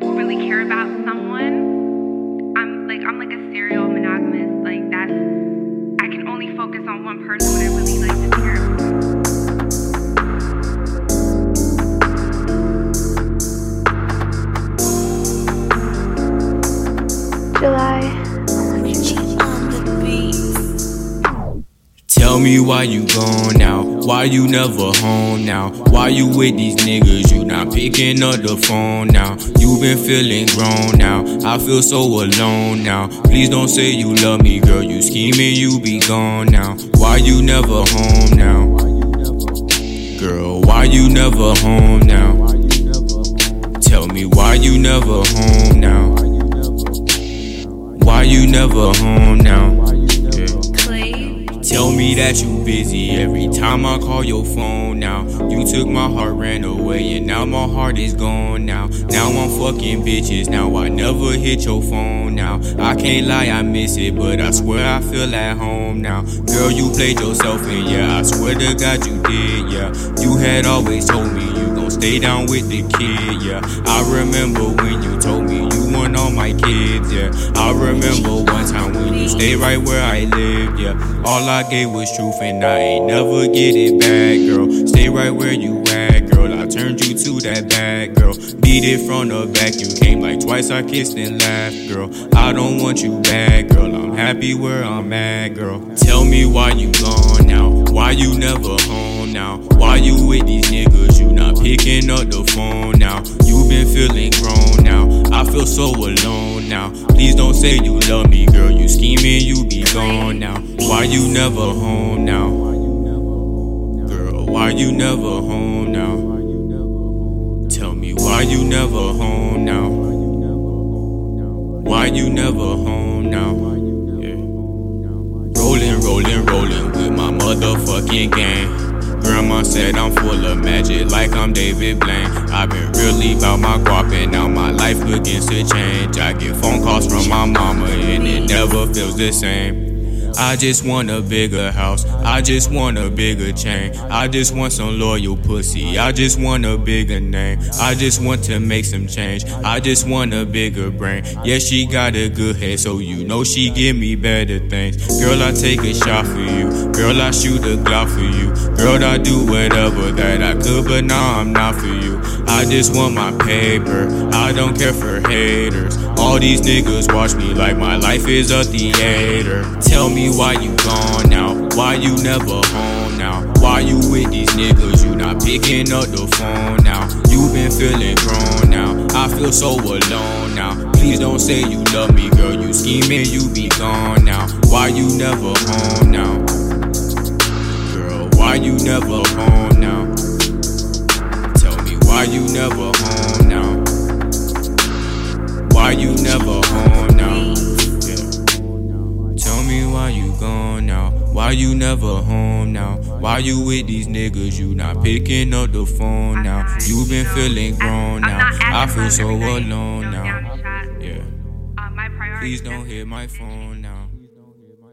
really care about someone, I'm like I'm like a serial monogamous. Like that, I can only focus on one person when I really like to care. July. Tell me why you gone out why you never home now? Why you with these niggas? You not picking up the phone now. You been feeling grown now. I feel so alone now. Please don't say you love me, girl. You scheming, you be gone now. Why you never home now? Girl, why you never home now? Tell me why you never home now? Why you never home now? Tell me that you busy every time I call your phone now. You took my heart, ran away, and now my heart is gone now. Now I'm fucking bitches, now I never hit your phone now. I can't lie, I miss it, but I swear I feel at home now. Girl, you played yourself, and yeah, I swear to God you did, yeah. You had always told me you gon' stay down with the kid, yeah. I remember when you told me want all my kids, yeah. I remember one time when you stayed right where I lived, yeah. All I gave was truth, and I ain't never get it back, girl. Stay right where you at, girl. I turned you to that bad girl. Beat it from the back, you came like twice. I kissed and laughed, girl. I don't want you back, girl. I'm happy where I'm at, girl. Tell me why you gone now. Why you never home now? Why you with these niggas? You not picking up the phone now. You been feeling grown. I feel so alone now. Please don't say you love me, girl. You scheming, you be gone now. Why you never home now? Girl, why you never home now? Tell me why you never home now? Why you never home now? Rolling, rolling, rolling with my motherfucking gang. Grandma said I'm full of magic, like I'm David Blaine. I've been really about my guap, and now my life begins to change. I get phone calls from my mama, and it never feels the same. I just want a bigger house. I just want a bigger chain. I just want some loyal pussy. I just want a bigger name. I just want to make some change. I just want a bigger brain. Yeah, she got a good head, so you know she give me better things. Girl, I take a shot for you. Girl, I shoot a Glock for you. Girl, I do whatever that I could, but now I'm not for you. I just want my paper. I don't care for haters. All these niggas watch me like my life is a theater. Tell me why you gone now? Why you never home now? Why you with these niggas? You not picking up the phone now. You been feeling grown now. I feel so alone now. Please don't say you love me, girl. You scheming, you be gone now. Why you never home now? Girl, why you never home now? Tell me why you never home now? Why you never home Why you never home now? Why you with these niggas? You not picking up the phone now. You been feeling grown now. I feel so alone now. Yeah. Please don't hit my phone